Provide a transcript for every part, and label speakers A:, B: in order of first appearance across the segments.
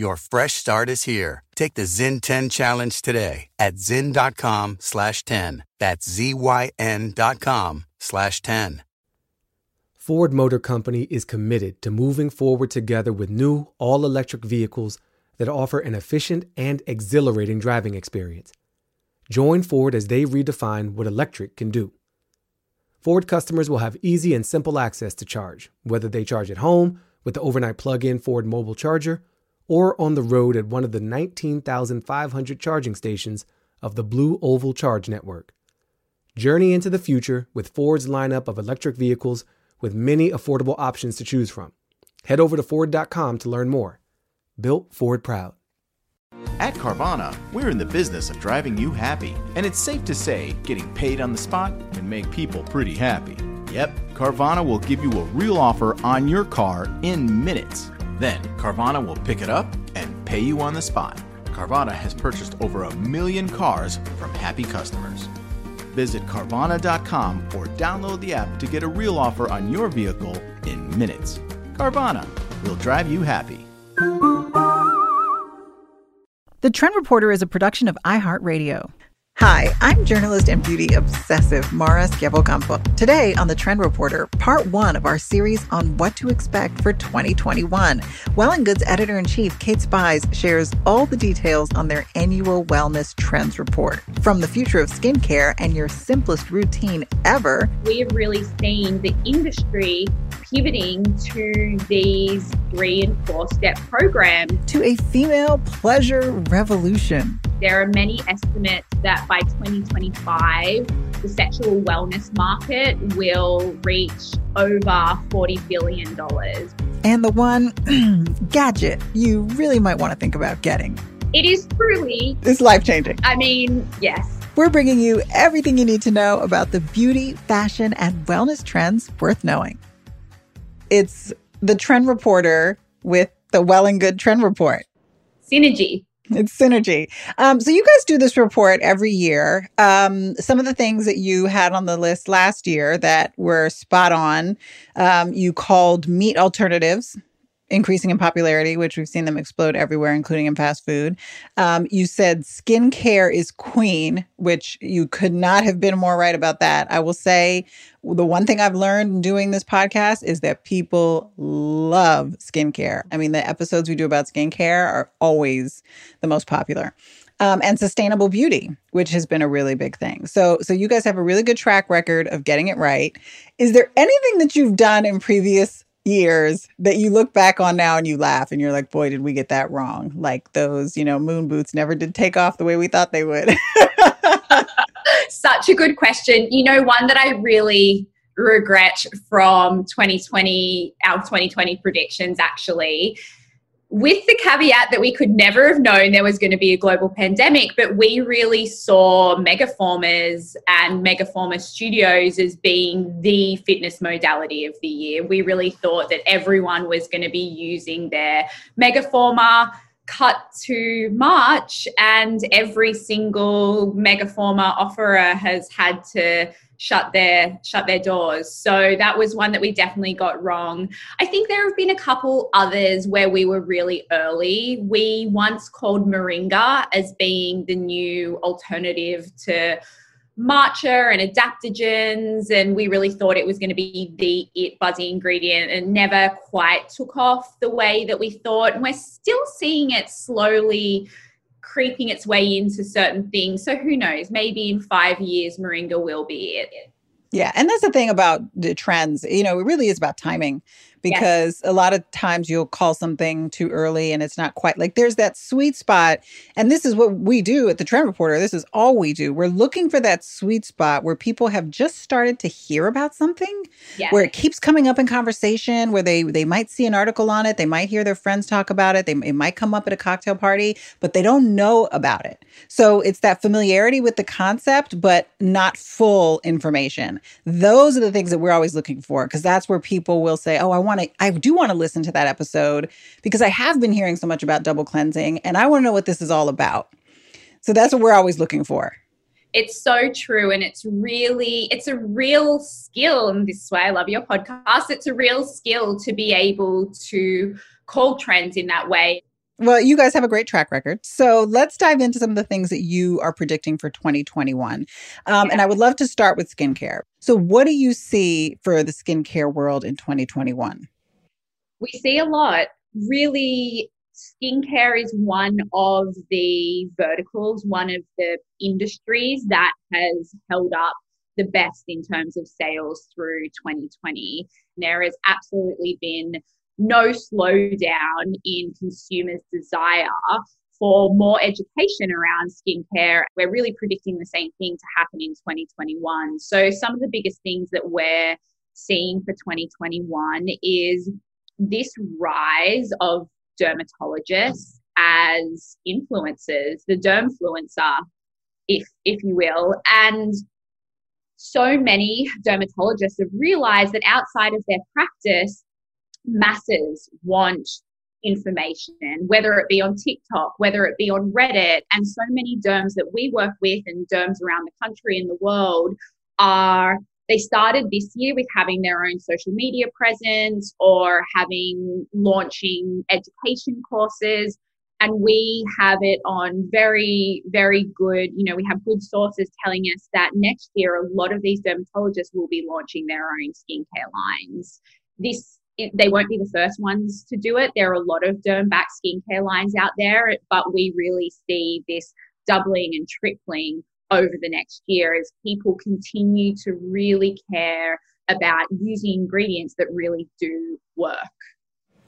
A: Your fresh start is here. Take the Zyn 10 challenge today at zyn.com slash 10. That's Z-Y-N dot com slash 10.
B: Ford Motor Company is committed to moving forward together with new all-electric vehicles that offer an efficient and exhilarating driving experience. Join Ford as they redefine what electric can do. Ford customers will have easy and simple access to charge, whether they charge at home with the overnight plug-in Ford mobile charger or on the road at one of the 19,500 charging stations of the Blue Oval Charge Network. Journey into the future with Ford's lineup of electric vehicles with many affordable options to choose from. Head over to Ford.com to learn more. Built Ford Proud.
C: At Carvana, we're in the business of driving you happy. And it's safe to say getting paid on the spot can make people pretty happy. Yep, Carvana will give you a real offer on your car in minutes. Then, Carvana will pick it up and pay you on the spot. Carvana has purchased over a million cars from happy customers. Visit Carvana.com or download the app to get a real offer on your vehicle in minutes. Carvana will drive you happy.
D: The Trend Reporter is a production of iHeartRadio. Hi, I'm journalist and beauty obsessive Mara Schiavocampo. Today on the Trend Reporter, part one of our series on what to expect for 2021. Well and Good's editor in chief, Kate Spies, shares all the details on their annual wellness trends report. From the future of skincare and your simplest routine ever,
E: we have really seen the industry pivoting to these three and four step programs
D: to a female pleasure revolution.
E: There are many estimates that by 2025, the sexual wellness market will reach over $40 billion.
D: And the one gadget you really might want to think about getting.
E: It is truly.
D: It's life changing.
E: I mean, yes.
D: We're bringing you everything you need to know about the beauty, fashion, and wellness trends worth knowing. It's the trend reporter with the Well and Good Trend Report.
E: Synergy.
D: It's synergy. Um, so you guys do this report every year. Um, some of the things that you had on the list last year that were spot on, um, you called meat alternatives increasing in popularity, which we've seen them explode everywhere, including in fast food. Um, you said skincare is queen, which you could not have been more right about that. I will say the one thing I've learned doing this podcast is that people love skincare. I mean, the episodes we do about skincare are always the most popular. Um, and sustainable beauty, which has been a really big thing. So, so you guys have a really good track record of getting it right. Is there anything that you've done in previous years that you look back on now and you laugh and you're like, boy, did we get that wrong? Like those, you know, moon boots never did take off the way we thought they would.
E: Such a good question. You know, one that I really regret from 2020, our 2020 predictions actually with the caveat that we could never have known there was going to be a global pandemic, but we really saw Megaformers and Megaformer Studios as being the fitness modality of the year. We really thought that everyone was going to be using their Megaformer cut to March, and every single Megaformer offerer has had to shut their shut their doors. So that was one that we definitely got wrong. I think there have been a couple others where we were really early. We once called moringa as being the new alternative to matcha and adaptogens and we really thought it was going to be the it buzzy ingredient and never quite took off the way that we thought and we're still seeing it slowly creeping its way into certain things. So who knows? Maybe in five years, Moringa will be it.
D: Yeah, and that's the thing about the trends. You know, it really is about timing because yes. a lot of times you'll call something too early and it's not quite like there's that sweet spot. And this is what we do at the Trend Reporter. This is all we do. We're looking for that sweet spot where people have just started to hear about something, yes. where it keeps coming up in conversation, where they they might see an article on it, they might hear their friends talk about it, they it might come up at a cocktail party, but they don't know about it. So it's that familiarity with the concept, but not full information. Those are the things that we're always looking for because that's where people will say, "Oh, I want to I do want to listen to that episode because I have been hearing so much about double cleansing and I want to know what this is all about." So that's what we're always looking for.
E: It's so true. And it's really, it's a real skill. And this is why I love your podcast. It's a real skill to be able to call trends in that way.
D: Well, you guys have a great track record. So let's dive into some of the things that you are predicting for 2021. Um, yeah. And I would love to start with skincare. So, what do you see for the skincare world in 2021?
E: We see a lot. Really, skincare is one of the verticals, one of the industries that has held up the best in terms of sales through 2020. There has absolutely been no slowdown in consumers' desire for more education around skincare. We're really predicting the same thing to happen in 2021. So, some of the biggest things that we're seeing for 2021 is this rise of dermatologists as influencers, the dermfluencer, if if you will, and so many dermatologists have realized that outside of their practice, masses want information, whether it be on TikTok, whether it be on Reddit, and so many derms that we work with and derms around the country and the world are they started this year with having their own social media presence or having launching education courses and we have it on very very good you know we have good sources telling us that next year a lot of these dermatologists will be launching their own skincare lines. This they won't be the first ones to do it there are a lot of derm back skincare lines out there but we really see this doubling and tripling over the next year as people continue to really care about using ingredients that really do work.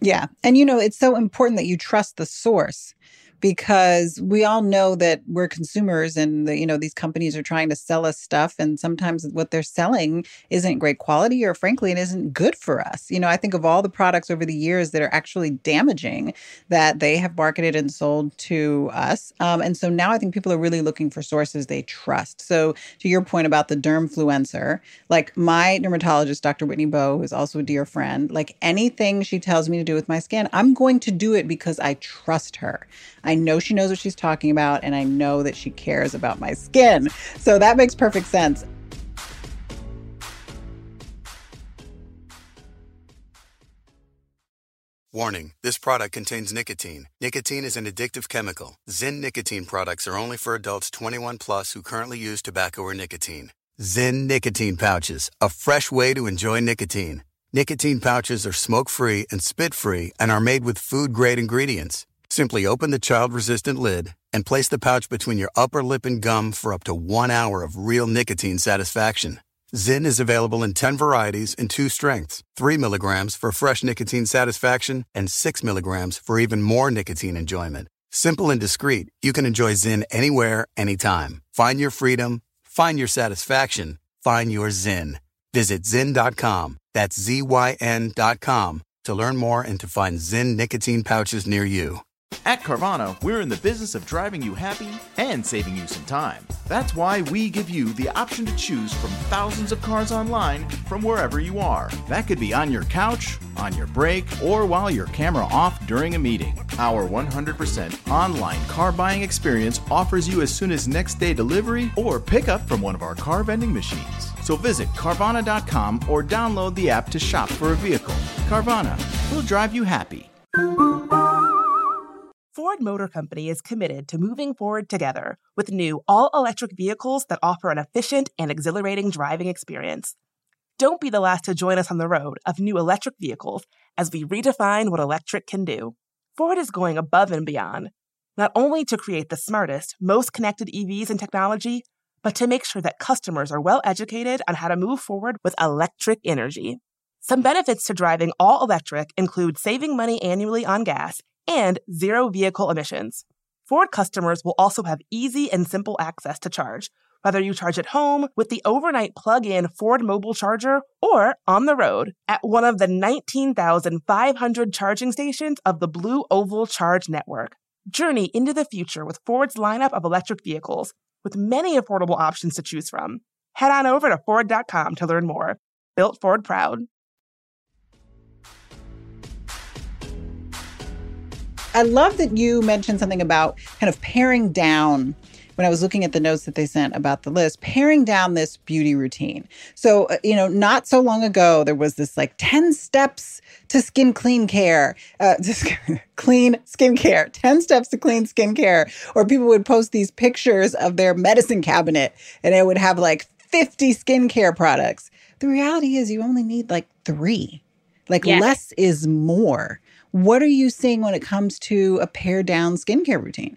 D: Yeah. And you know, it's so important that you trust the source because we all know that we're consumers and the, you know these companies are trying to sell us stuff and sometimes what they're selling isn't great quality or frankly it isn't good for us. You know i think of all the products over the years that are actually damaging that they have marketed and sold to us um, and so now i think people are really looking for sources they trust. So to your point about the dermfluencer like my dermatologist dr whitney bowe who's also a dear friend like anything she tells me to do with my skin i'm going to do it because i trust her know she knows what she's talking about, and I know that she cares about my skin. So that makes perfect sense.
A: Warning this product contains nicotine. Nicotine is an addictive chemical. Zyn nicotine products are only for adults 21 plus who currently use tobacco or nicotine. Zyn nicotine pouches, a fresh way to enjoy nicotine. Nicotine pouches are smoke free and spit free and are made with food grade ingredients. Simply open the child resistant lid and place the pouch between your upper lip and gum for up to one hour of real nicotine satisfaction. Zyn is available in 10 varieties and two strengths 3 milligrams for fresh nicotine satisfaction, and 6 milligrams for even more nicotine enjoyment. Simple and discreet, you can enjoy Zyn anywhere, anytime. Find your freedom, find your satisfaction, find your Zyn. Visit Zyn.com, that's Z Y N.com, to learn more and to find Zyn nicotine pouches near you.
C: At Carvana, we're in the business of driving you happy and saving you some time. That's why we give you the option to choose from thousands of cars online from wherever you are. That could be on your couch, on your break, or while your camera off during a meeting. Our 100% online car buying experience offers you as soon as next day delivery or pickup from one of our car vending machines. So visit Carvana.com or download the app to shop for a vehicle. Carvana, will drive you happy.
F: Ford Motor Company is committed to moving forward together with new all electric vehicles that offer an efficient and exhilarating driving experience. Don't be the last to join us on the road of new electric vehicles as we redefine what electric can do. Ford is going above and beyond, not only to create the smartest, most connected EVs and technology, but to make sure that customers are well educated on how to move forward with electric energy. Some benefits to driving all electric include saving money annually on gas and zero vehicle emissions. Ford customers will also have easy and simple access to charge, whether you charge at home with the overnight plug in Ford mobile charger or on the road at one of the 19,500 charging stations of the Blue Oval Charge Network. Journey into the future with Ford's lineup of electric vehicles, with many affordable options to choose from. Head on over to Ford.com to learn more. Built Ford Proud.
D: I love that you mentioned something about kind of paring down when I was looking at the notes that they sent about the list, paring down this beauty routine. So, uh, you know, not so long ago, there was this like 10 steps to skin clean care, uh, clean skin care, 10 steps to clean skin care. Or people would post these pictures of their medicine cabinet and it would have like 50 skincare products. The reality is, you only need like three. Like yes. less is more. What are you seeing when it comes to a pared down skincare routine?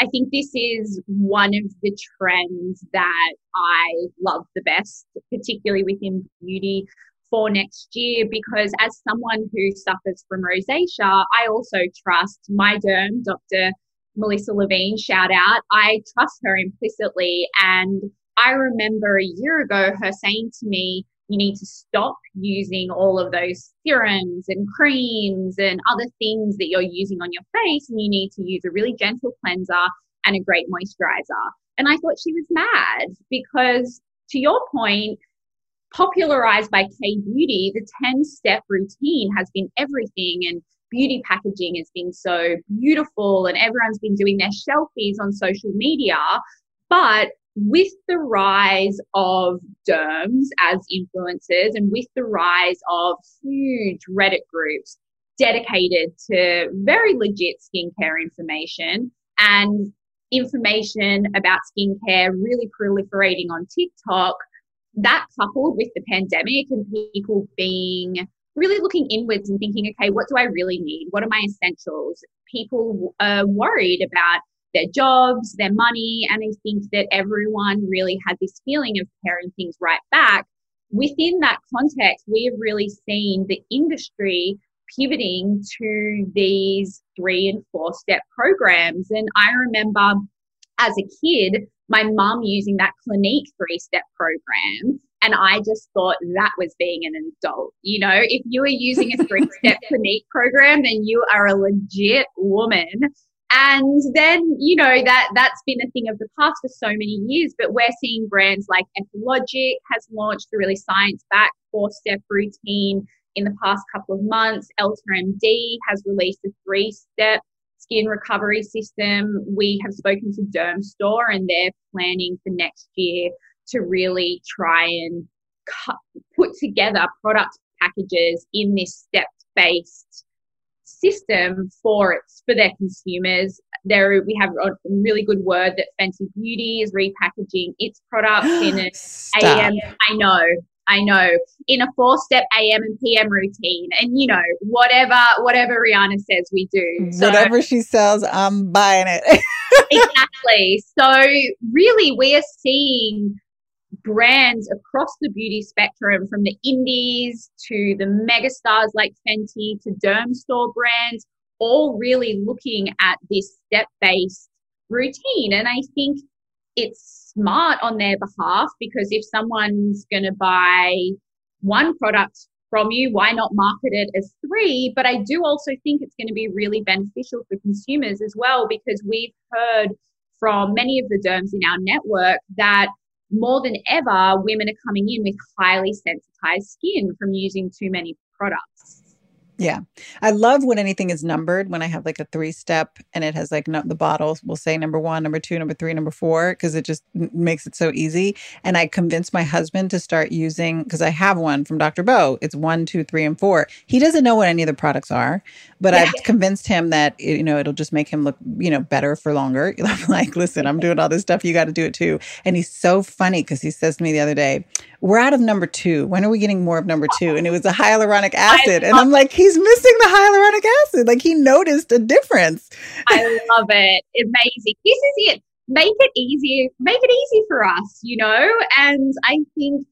E: I think this is one of the trends that I love the best, particularly within beauty for next year, because as someone who suffers from rosacea, I also trust my derm, Dr. Melissa Levine, shout out. I trust her implicitly. And I remember a year ago her saying to me, you need to stop using all of those serums and creams and other things that you're using on your face and you need to use a really gentle cleanser and a great moisturizer. And I thought she was mad because, to your point, popularized by K Beauty, the 10 step routine has been everything. And beauty packaging has been so beautiful, and everyone's been doing their selfies on social media. But with the rise of derms as influencers and with the rise of huge Reddit groups dedicated to very legit skincare information and information about skincare really proliferating on TikTok, that coupled with the pandemic and people being really looking inwards and thinking, okay, what do I really need? What are my essentials? People are uh, worried about their jobs, their money, and I think that everyone really had this feeling of paring things right back. Within that context, we have really seen the industry pivoting to these three and four step programs. And I remember as a kid, my mum using that Clinique three step program. And I just thought that was being an adult. You know, if you are using a three step Clinique program, then you are a legit woman and then, you know, that that's been a thing of the past for so many years. But we're seeing brands like Ethologic has launched a really science-backed four-step routine in the past couple of months. EltaMD has released a three-step skin recovery system. We have spoken to Dermstore and they're planning for next year to really try and cut, put together product packages in this step-based system for its for their consumers. There we have a really good word that Fenty Beauty is repackaging its products in an AM. I know, I know, in a four-step AM and PM routine, and you know whatever whatever Rihanna says, we do.
D: So, whatever she sells, I'm buying it.
E: exactly. So really, we are seeing brands across the beauty spectrum from the indies to the megastars like Fenty to Dermstore brands, all really looking at this step based routine. And I think it's smart on their behalf because if someone's going to buy one product from you, why not market it as three? But I do also think it's going to be really beneficial for consumers as well because we've heard from many of the derms in our network that more than ever, women are coming in with highly sensitized skin from using too many products.
D: Yeah. I love when anything is numbered when I have like a three step and it has like no, the bottles will say number one, number two, number three, number four, because it just makes it so easy. And I convinced my husband to start using, because I have one from Dr. Bowe. It's one, two, three, and four. He doesn't know what any of the products are, but yeah. I've convinced him that, you know, it'll just make him look, you know, better for longer. I'm like, listen, I'm doing all this stuff. You got to do it too. And he's so funny because he says to me the other day, we're out of number two. When are we getting more of number two? And it was a hyaluronic acid. And I'm like, he's missing the hyaluronic acid. Like he noticed a difference.
E: I love it. Amazing. This is it. Make it easy. Make it easy for us, you know? And I think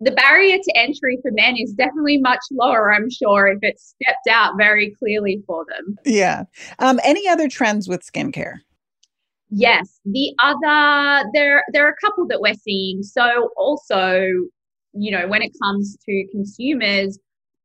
E: the barrier to entry for men is definitely much lower, I'm sure, if it's stepped out very clearly for them.
D: Yeah. Um, any other trends with skincare?
E: Yes. The other there there are a couple that we're seeing. So also, you know, when it comes to consumers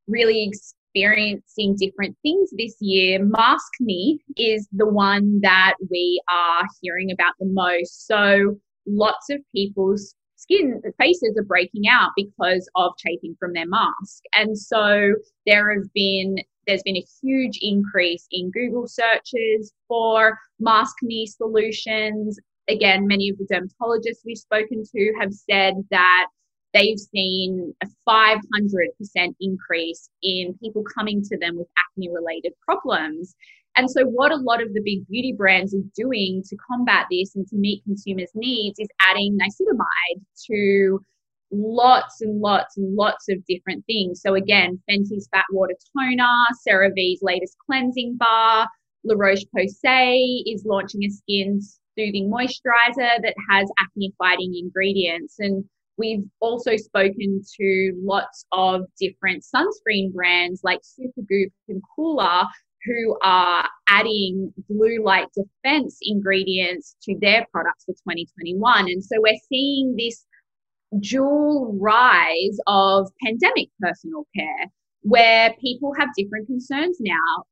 E: really experiencing different things this year, Maskne is the one that we are hearing about the most. So lots of people's skin faces are breaking out because of chafing from their mask. And so there have been there's been a huge increase in Google searches for maskne solutions. Again, many of the dermatologists we've spoken to have said that they've seen a 500% increase in people coming to them with acne related problems. And so, what a lot of the big beauty brands are doing to combat this and to meet consumers' needs is adding niacinamide to lots and lots and lots of different things. So, again, Fenty's Fat Water Toner, CeraVe's latest cleansing bar, La Roche Posay is launching a skin soothing moisturizer that has acne fighting ingredients. And we've also spoken to lots of different sunscreen brands like Supergoop and Coola who are adding blue light defense ingredients to their products for 2021. And so we're seeing this dual rise of pandemic personal care where people have different concerns now.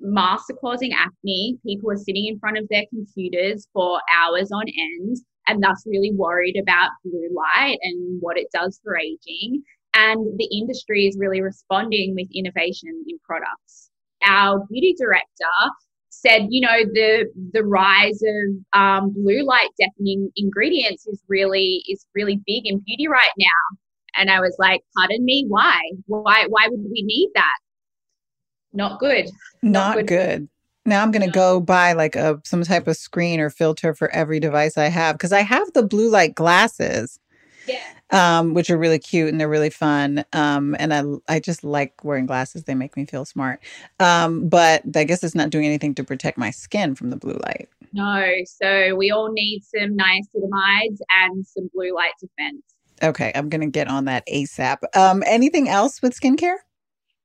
E: Masks are causing acne. People are sitting in front of their computers for hours on end and thus really worried about blue light and what it does for aging. And the industry is really responding with innovation in products our beauty director said, you know, the the rise of um, blue light deafening ingredients is really is really big in beauty right now. And I was like, pardon me, why? Why why would we need that? Not good.
D: Not, Not good. good. Now I'm going to go buy like a some type of screen or filter for every device I have because I have the blue light glasses.
E: Yeah
D: um, which are really cute and they're really fun. Um, and I I just like wearing glasses; they make me feel smart. Um, but I guess it's not doing anything to protect my skin from the blue light.
E: No, so we all need some niacinamides and some blue light defense.
D: Okay, I'm gonna get on that ASAP. Um, anything else with skincare?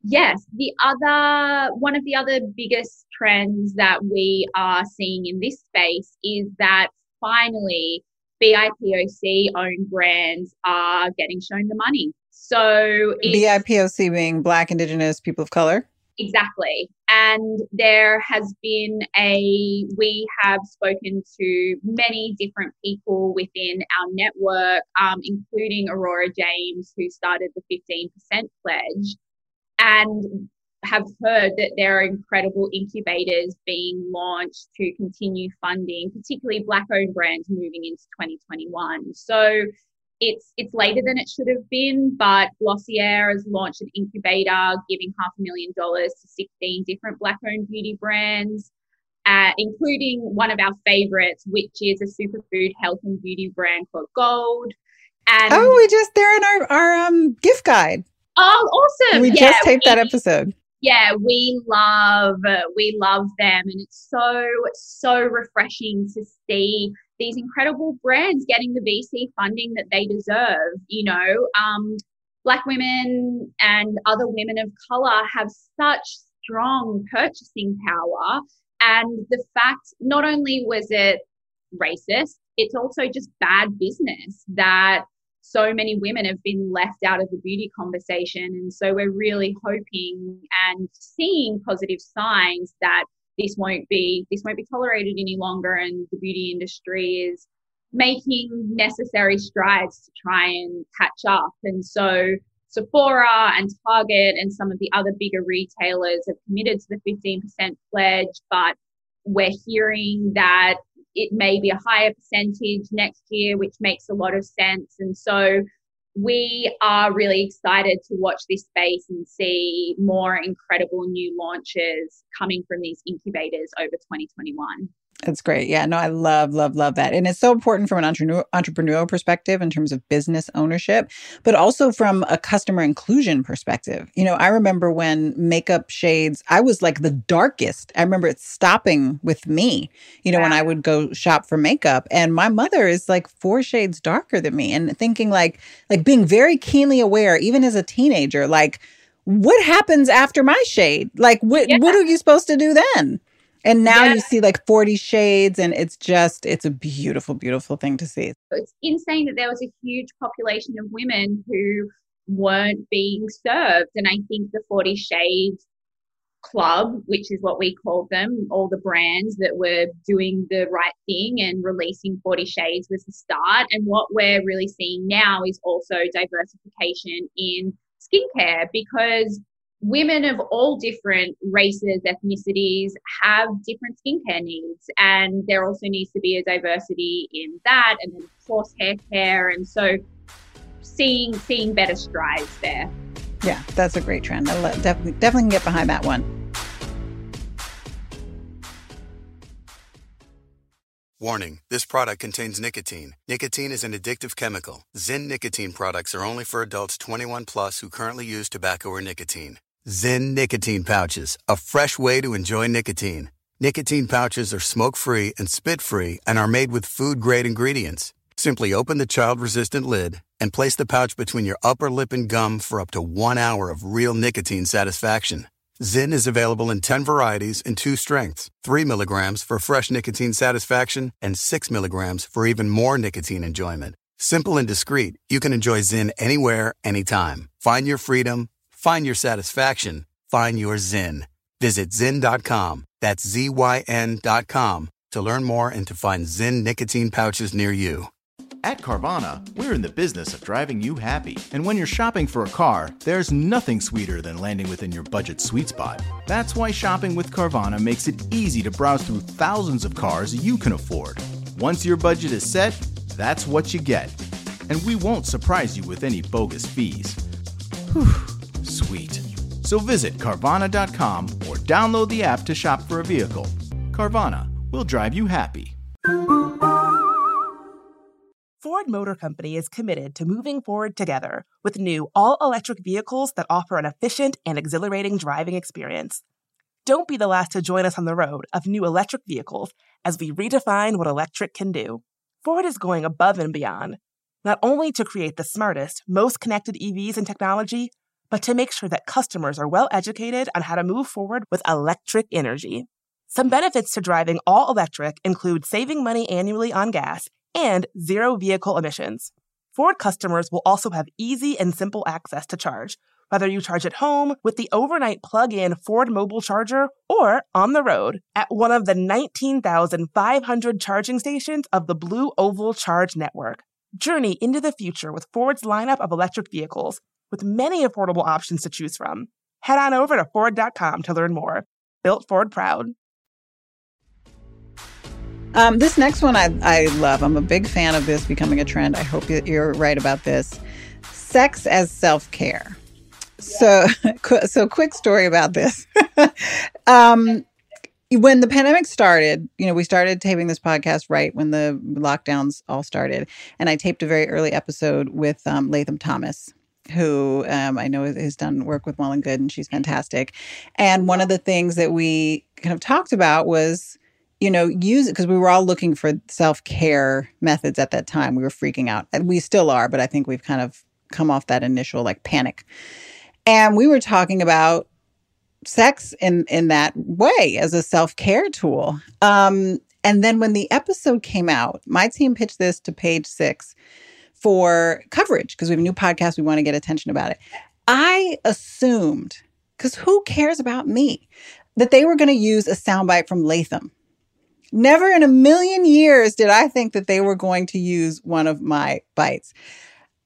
E: Yes, the other one of the other biggest trends that we are seeing in this space is that finally BIPOC owned brands are getting shown the money. So
D: BIPOC being Black, Indigenous, People of Color.
E: Exactly. And there has been a, we have spoken to many different people within our network, um, including Aurora James, who started the 15% pledge. And have heard that there are incredible incubators being launched to continue funding, particularly black owned brands moving into 2021. So it's it's later than it should have been, but Glossier has launched an incubator giving half a million dollars to 16 different black owned beauty brands. Uh, including one of our favorites, which is a superfood health and beauty brand called Golde.
D: And oh, we just they're in our our um, gift guide.
E: Oh, awesome!
D: We yeah, just taped we, that episode
E: yeah, we love we love them, and it's so so refreshing to see these incredible brands getting the VC funding that they deserve. You know, um, black women and other women of color have such strong purchasing power, and the fact not only was it racist, it's also just bad business that so many women have been left out of the beauty conversation. And so we're really hoping and seeing positive signs that this won't be this won't be tolerated any longer and the beauty industry is making necessary strides to try and catch up. And so Sephora and Target and some of the other bigger retailers have committed to the 15% pledge, but we're hearing that it may be a higher percentage next year, which makes a lot of sense. And so we are really excited to watch this space and see more incredible new launches coming from these incubators over 2021.
D: That's great. Yeah, no, I love, love, love that. And it's so important from an entrepreneur, entrepreneurial perspective in terms of business ownership, but also from a customer inclusion perspective. You know, I remember when makeup shades, I was like the darkest. I remember it stopping with me, you know, wow. when I would go shop for makeup. And my mother is like four shades darker than me and thinking like, like being very keenly aware, even as a teenager, like, what happens after my shade? Like, what, yeah. what are you supposed to do then? And now yeah. you see like 40 shades, and it's just, it's a beautiful, beautiful thing to see.
E: It's insane that there was a huge population of women who weren't being served. And I think the 40 Shades Club, which is what we called them, all the brands that were doing the right thing and releasing 40 Shades was the start. And what we're really seeing now is also diversification in skincare because women of all different races, ethnicities have different skincare needs. And there also needs to be a diversity in that. And then, of course, hair care. And so seeing, seeing better strides there.
D: Yeah, that's a great trend. I definitely, definitely can get behind that one.
A: Warning this product contains nicotine. Nicotine is an addictive chemical. Zyn nicotine products are only for adults 21 plus who currently use tobacco or nicotine. Zyn nicotine pouches, a fresh way to enjoy nicotine. Nicotine pouches are smoke free and spit free and are made with food grade ingredients. Simply open the child resistant lid and place the pouch between your upper lip and gum for up to one hour of real nicotine satisfaction. Zyn is available in 10 varieties and two strengths 3 milligrams for fresh nicotine satisfaction and 6 milligrams for even more nicotine enjoyment. Simple and discreet, you can enjoy Zyn anywhere, anytime. Find your freedom Find your satisfaction. Find your Zyn. Visit Zyn.com. That's Z-Y-N.com to learn more and to find Zyn nicotine pouches near you.
C: At Carvana, we're in the business of driving you happy. And when you're shopping for a car, there's nothing sweeter than landing within your budget sweet spot. That's why shopping with Carvana makes it easy to browse through thousands of cars you can afford. Once your budget is set, that's what you get. And we won't surprise you with any bogus fees. Whew sweet. So visit Carvana.com or download the app to shop for a vehicle. Carvana will drive you happy.
F: Ford Motor Company is committed to moving forward together with new all electric vehicles that offer an efficient and exhilarating driving experience. Don't be the last to join us on the road of new electric vehicles as we redefine what electric can do. Ford is going above and beyond, not only to create the smartest, most connected EVs and technology, but to make sure that customers are well educated on how to move forward with electric energy. Some benefits to driving all electric include saving money annually on gas and zero vehicle emissions. Ford customers will also have easy and simple access to charge, whether you charge at home with the overnight plug in Ford mobile charger or on the road at one of the 19,500 charging stations of the Blue Oval Charge Network. Journey into the future with Ford's lineup of electric vehicles with many affordable options to choose from. Head on over to Ford.com to learn more. Built Ford Proud.
D: Um, this next one I, I love. I'm a big fan of this becoming a trend. I hope you're right about this. Sex as self care. So, so quick story about this. um, when the pandemic started, you know, we started taping this podcast right when the lockdowns all started, and I taped a very early episode with um, Latham Thomas, who um, I know has done work with Well and Good, and she's fantastic. And one of the things that we kind of talked about was, you know, use it because we were all looking for self care methods at that time. We were freaking out, and we still are, but I think we've kind of come off that initial like panic. And we were talking about sex in in that way as a self care tool. Um, and then when the episode came out, my team pitched this to Page Six for coverage because we have a new podcast. We want to get attention about it. I assumed, because who cares about me, that they were going to use a soundbite from Latham. Never in a million years did I think that they were going to use one of my bites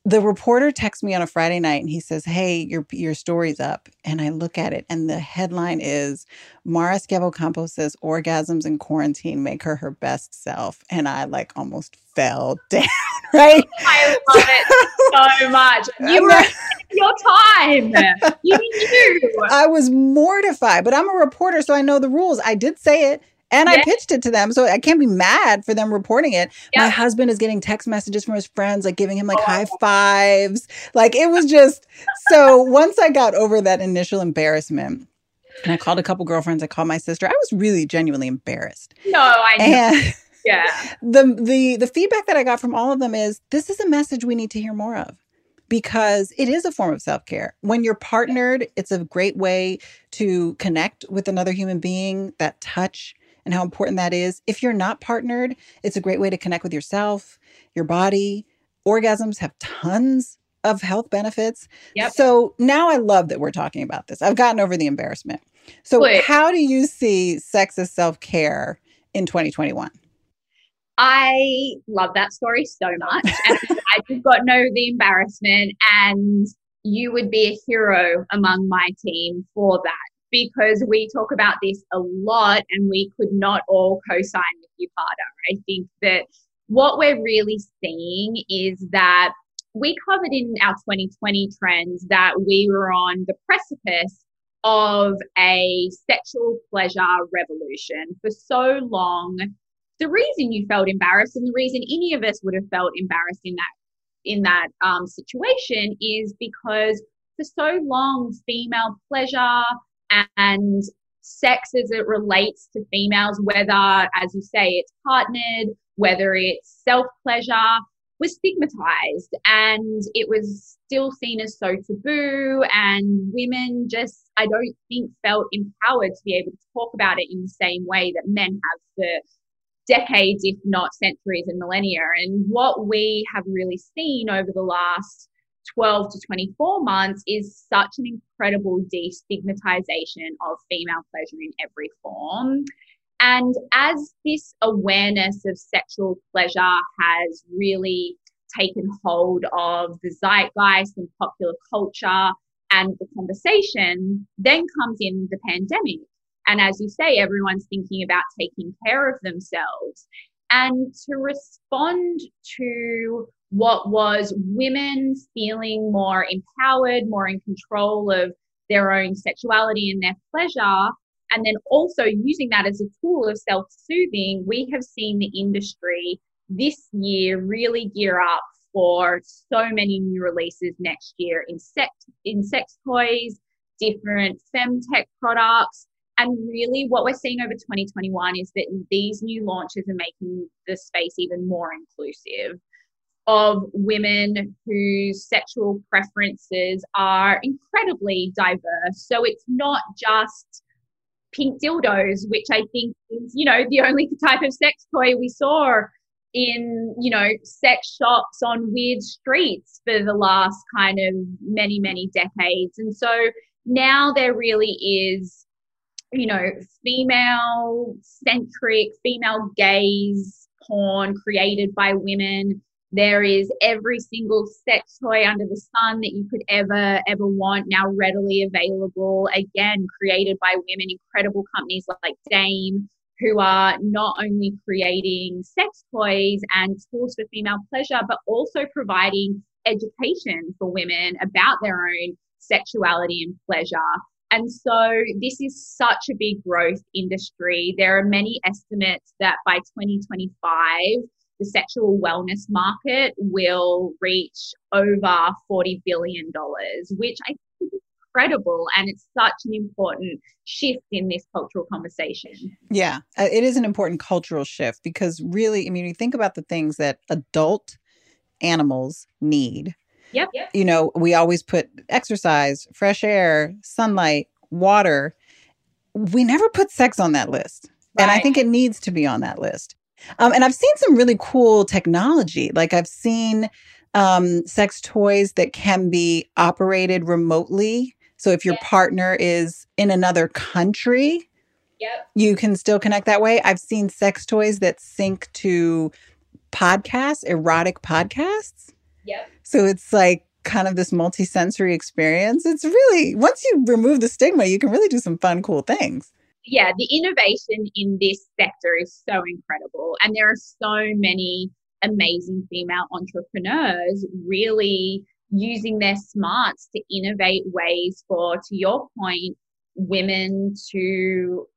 D: the reporter texts me on a Friday night and he says, Hey, your your story's up. And I look at it and the headline is Mara Schiavocampo says orgasms in quarantine make her her best self. And I like almost fell down, right?
E: I love it so much. You were your time. You knew.
D: I was mortified, but I'm a reporter, so I know the rules. I did say it And yeah. I pitched it to them. So I can't be mad for them reporting it. My husband is getting text messages from his friends, like giving him like oh. high fives. Like it was just so once I got over that initial embarrassment, and I called a couple girlfriends, I called my sister, I was really genuinely embarrassed.
E: No, I know. And yeah.
D: The the the feedback that I got from all of them is this is a message we need to hear more of because it is a form of self care. When you're partnered, it's a great way to connect with another human being, that touch and how important that is. If you're not partnered, it's a great way to connect with yourself, your body. Orgasms have tons of health benefits. Yep. So now I love that we're talking about this. I've gotten over the embarrassment. So, Wait. how do you see sex as self care in 2021?
E: I love that story so much. And I just got no the embarrassment, and you would be a hero among my team for that because we talk about this a lot and we could not all co sign with you harder. I think that what we're really seeing is that we covered in our 2020 trends that we were on the precipice of a sexual pleasure revolution for so long the reason you felt embarrassed and the reason any of us would have felt embarrassed in that in that um, situation is because for so long female pleasure and sex as it relates to females whether as you say it's partnered whether it's self pleasure was stigmatized and it was still seen as so taboo and women just i don't think felt empowered to be able to talk about it in the same way that men have for decades, if not centuries and millennia. And what we have really seen over the last 12 to 24 months is such an incredible destigmatization of female pleasure in every form. And as this awareness of sexual pleasure has really taken hold of the zeitgeist and popular culture and the conversation, then comes in the pandemic. And as you say, everyone's thinking about taking care of themselves. And to respond to what was women feeling more empowered, more in control of their own sexuality and their pleasure, and then also using that as a tool of self soothing, we have seen the industry this year really gear up for so many new releases next year in sex, in sex toys, different femtech products, and really, what we're seeing over 2021 is that these new launches are making the space even more inclusive of women whose sexual preferences are incredibly diverse. So it's not just pink dildos, which I think is, you know, the only type of sex toy we saw in, you know, sex shops on weird streets for the last kind of many, many decades. And so now there really is you know, female centric, female gaze porn created by women. There is every single sex toy under the sun that you could ever, ever want now readily available. Again, created by women, incredible companies like Dame, who are not only creating sex toys and tools for female pleasure, but also providing education for women about their own sexuality and pleasure. And so this is such a big growth industry. There are many estimates that by 2025, the sexual wellness market will reach over $40 billion, which I think is incredible. And it's such an important shift in this cultural conversation.
D: Yeah, uh, it is an important cultural shift because really, I mean, you think about the things that adult animals need
E: Yep. yep.
D: You know, we always put exercise, fresh air, sunlight, water. We never put sex on that list. Right. And I think it needs to be on that list. Um, and I've seen some really cool technology. Like I've seen um, sex toys that can be operated remotely. So if your yep. partner is in another country,
E: yep.
D: you can still connect that way. I've seen sex toys that sync to podcasts, erotic podcasts.
E: Yep.
D: So it's like kind of this multi-sensory experience. It's really once you remove the stigma, you can really do some fun, cool things.
E: Yeah, the innovation in this sector is so incredible. And there are so many amazing female entrepreneurs really using their smarts to innovate ways for, to your point, women to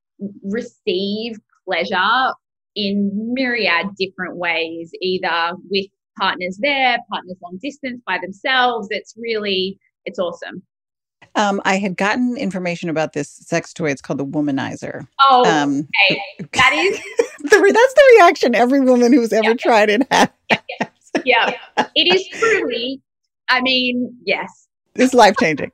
E: receive pleasure in myriad different ways, either with partners there, partners long distance by themselves. It's really, it's awesome.
D: Um, I had gotten information about this sex toy. It's called the Womanizer.
E: Oh, um, okay. that is
D: the, that's the reaction every woman who's ever yeah. tried it has.
E: Yeah. yeah, it is truly. I mean, yes,
D: it's life changing.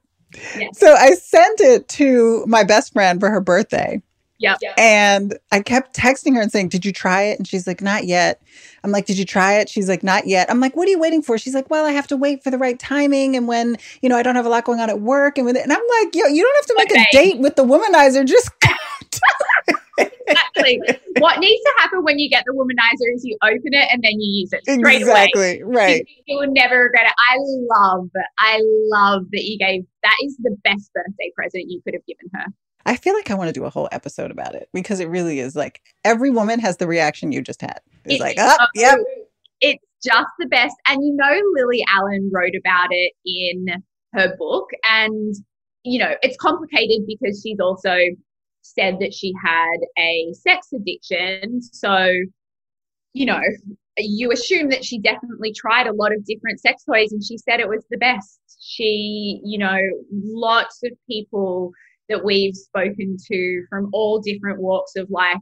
D: So I sent it to my best friend for her birthday,
E: Yep.
D: And I kept texting her and saying, Did you try it? And she's like, Not yet. I'm like, Did you try it? She's like, Not yet. I'm like, What are you waiting for? She's like, Well, I have to wait for the right timing and when, you know, I don't have a lot going on at work. And, when, and I'm like, Yo, you don't have to make okay. a date with the womanizer. Just
E: exactly. What needs to happen when you get the womanizer is you open it and then you use it straight
D: exactly.
E: away.
D: Right.
E: You, you, will never regret it. I love, I love that you gave. That is the best birthday present you could have given her.
D: I feel like I want to do a whole episode about it because it really is like every woman has the reaction you just had. It's, it's like, oh, so, yep.
E: It's just the best. And you know, Lily Allen wrote about it in her book. And, you know, it's complicated because she's also said that she had a sex addiction. So, you know, you assume that she definitely tried a lot of different sex toys and she said it was the best. She, you know, lots of people that we've spoken to from all different walks of life,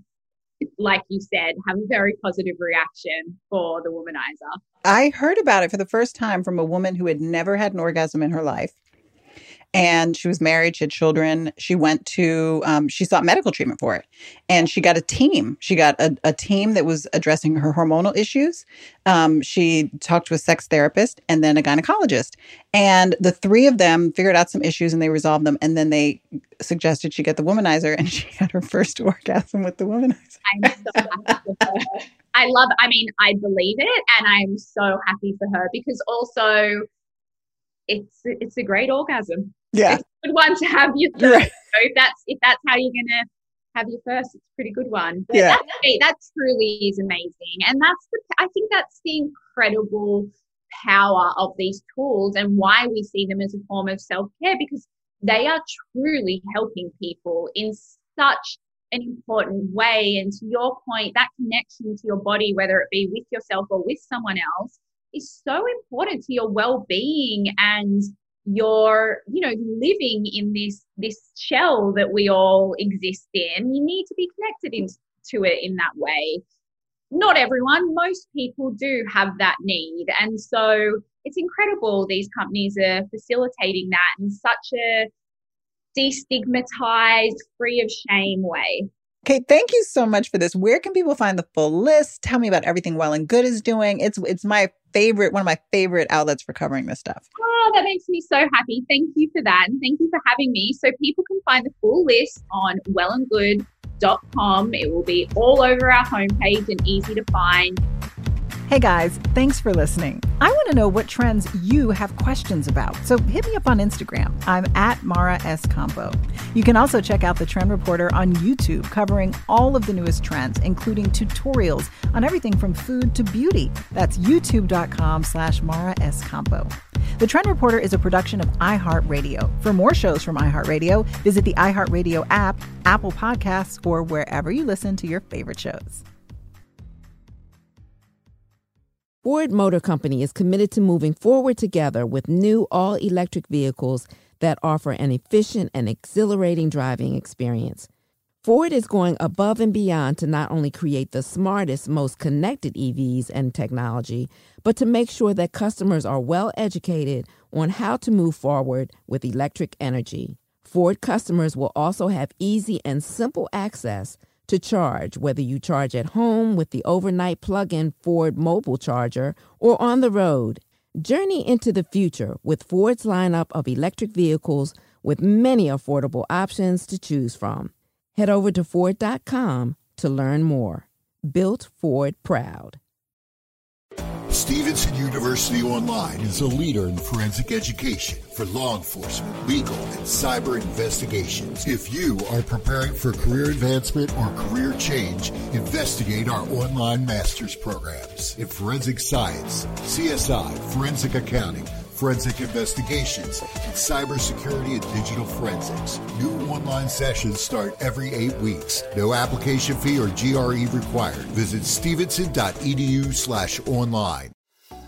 E: like you said, have a very positive reaction for the womanizer.
D: I heard about it for the first time from a woman who had never had an orgasm in her life and she was married she had children. She went to um, she sought medical treatment for it and she got a team. She got a, a team that was addressing her hormonal issues. Um, she talked to a sex therapist and then a gynecologist and the three of them figured out some issues and they resolved them and then they suggested she get the womanizer and she had her first orgasm with the womanizer.
E: I'm so i love i mean i believe it and i'm so happy for her because also it's it's a great orgasm
D: yeah.
E: It's a good one to have your first. Right. So if that's if that's how you're gonna have your first, it's a pretty good one. But
D: yeah.
E: That, that truly is amazing. And that's the I think that's the incredible power of these tools and why we see them as a form of self-care because they are truly helping people in such an important way. And to your point, that connection to your body, whether it be with yourself or with someone else, is so important to your well-being and you're you know living in this this shell that we all exist in you need to be connected into it in that way not everyone most people do have that need and so it's incredible these companies are facilitating that in such a destigmatized free of shame way
D: Okay, thank you so much for this. Where can people find the full list? Tell me about everything Well and Good is doing. It's it's my favorite, one of my favorite outlets for covering this stuff.
E: Oh, that makes me so happy. Thank you for that. And thank you for having me. So people can find the full list on wellandgood.com. It will be all over our homepage and easy to find.
D: Hey guys, thanks for listening. I want to know what trends you have questions about, so hit me up on Instagram. I'm at Mara Schiavocampo. You can also check out the Trend Reporter on YouTube, covering all of the newest trends, including tutorials on everything from food to beauty. That's youtube.com slash Mara Schiavocampo. The Trend Reporter is a production of iHeartRadio. For more shows from iHeartRadio, visit the iHeartRadio app, Apple Podcasts, or wherever you listen to your favorite shows.
G: Ford Motor Company is committed to moving forward together with new all electric vehicles that offer an efficient and exhilarating driving experience. Ford is going above and beyond to not only create the smartest, most connected EVs and technology, but to make sure that customers are well educated on how to move forward with electric energy. Ford customers will also have easy and simple access to charge, whether you charge at home with the overnight plug in Ford mobile charger or on the road. Journey into the future with Ford's lineup of electric vehicles with many affordable options to choose from. Head over to Ford.com to learn more. Built Ford Proud.
H: Stevenson University Online is a leader in forensic education for law enforcement, legal, and cyber investigations. If you are preparing for career advancement or career change, investigate our online master's programs in forensic science, CSI, forensic accounting, forensic investigations, and cybersecurity and digital forensics. New online sessions start every eight weeks. No application fee or GRE required. Visit stevenson.edu slash online.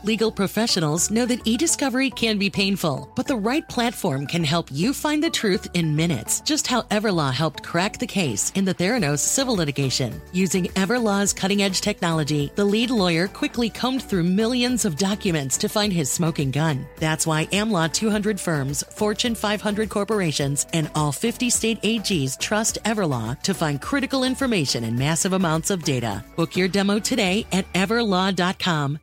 I: Legal professionals know that e-discovery can be painful, but the right platform can help you find the truth in minutes. Just how Everlaw helped crack the case in the Theranos civil litigation. Using Everlaw's cutting-edge technology, the lead lawyer quickly combed through millions of documents to find his smoking gun. That's why AmLaw 200 firms, Fortune 500 corporations, and all 50 state AGs trust Everlaw to find critical information in massive amounts of data. Book your demo today at everlaw.com.